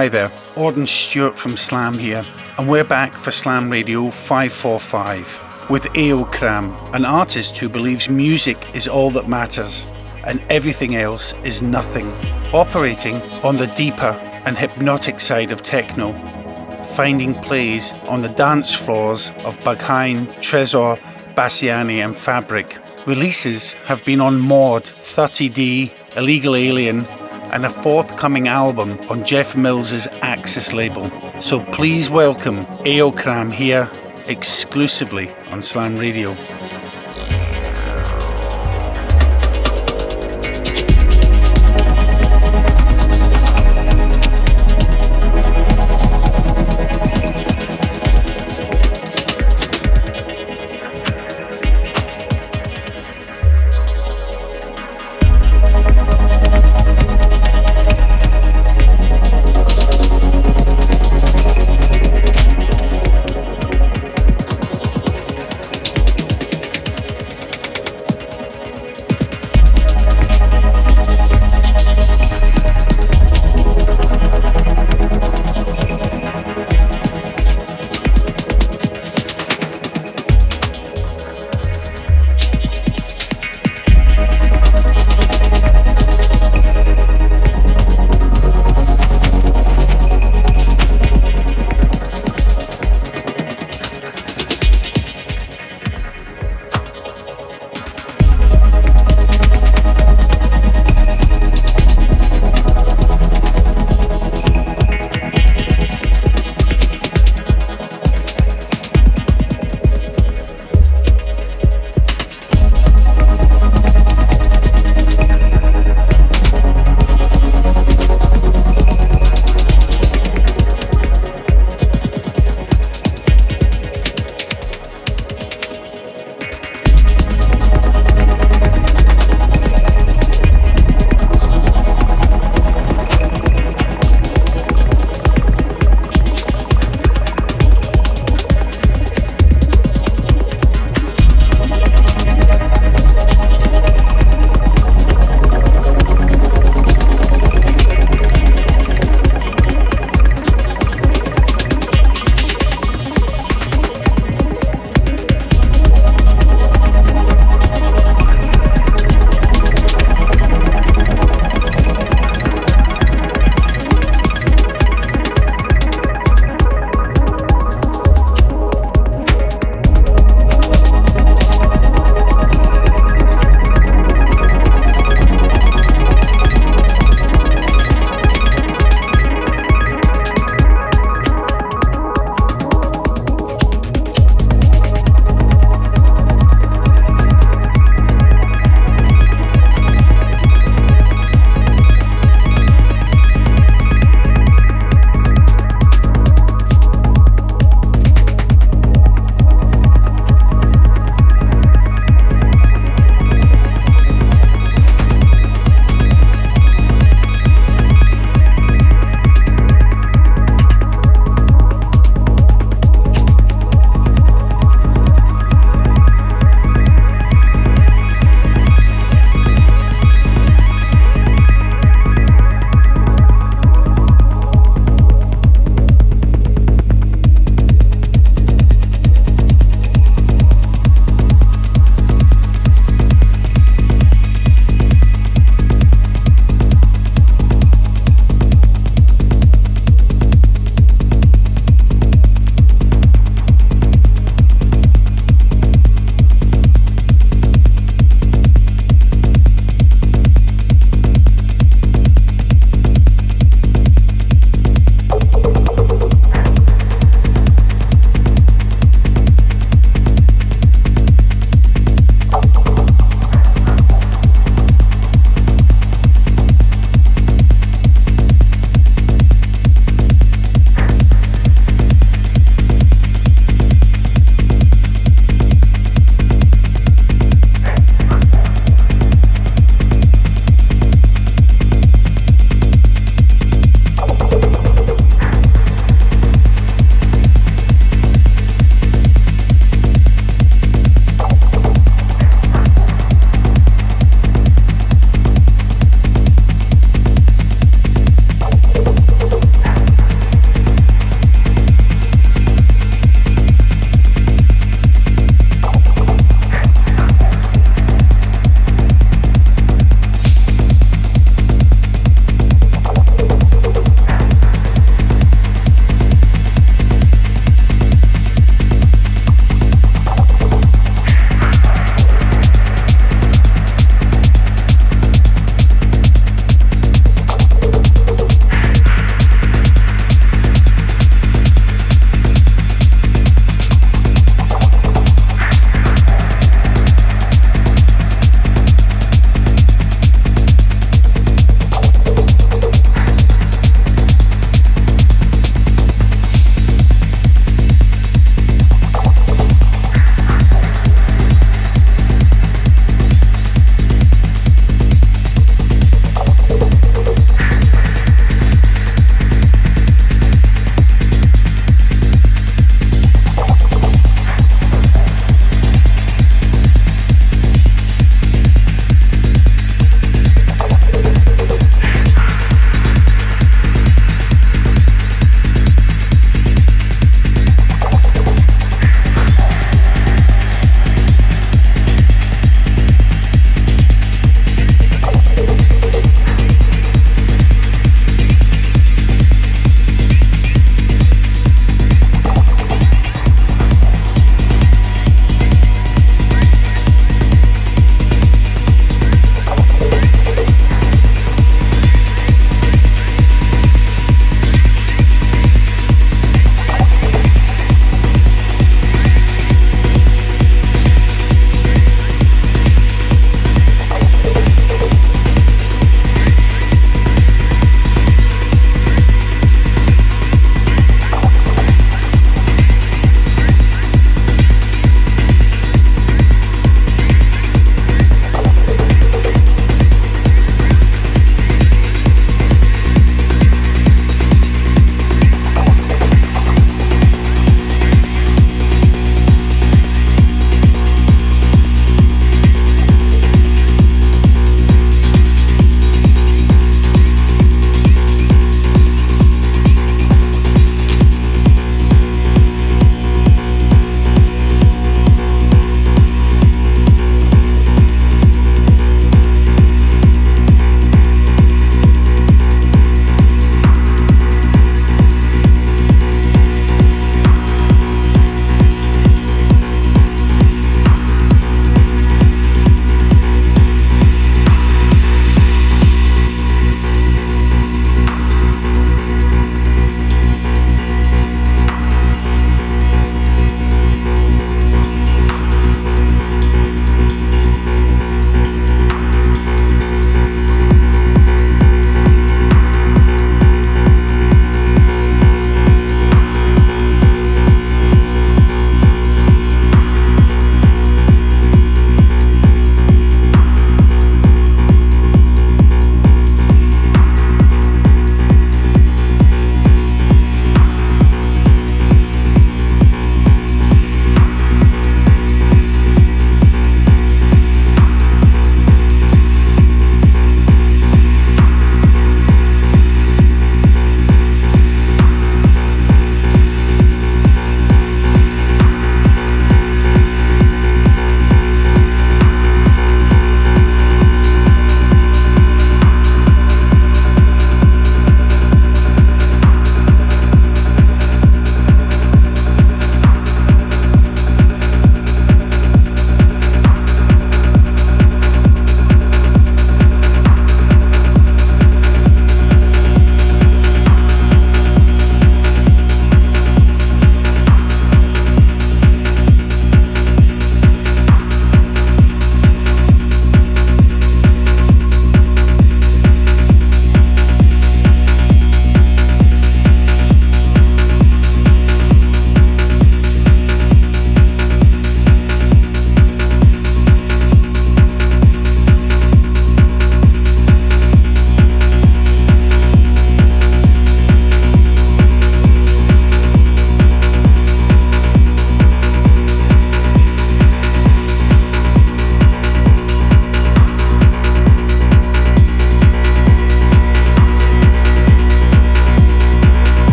Hi there, Orde and Stuart from Slam here, and we're back for Slam Radio 545 with Aöcram, an artist who believes music is all that matters and everything else is nothing, operating on the deeper and hypnotic side of techno, finding plays on the dance floors of Berghain, Tresor, Bassiani, and Fabric. Releases have been on MORD, 30D, Illegal Alien, and a forthcoming album on Jeff Mills's Axis label. So please welcome Aöcram here exclusively on Slam Radio.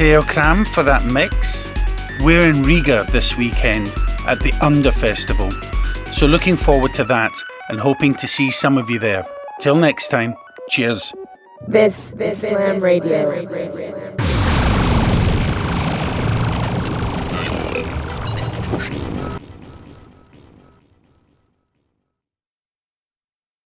Aöcram for that mix. We're in Riga this weekend at the Under Festival, so looking forward to that and hoping to see some of you there. Till next time, cheers. This this, is Slam Radio.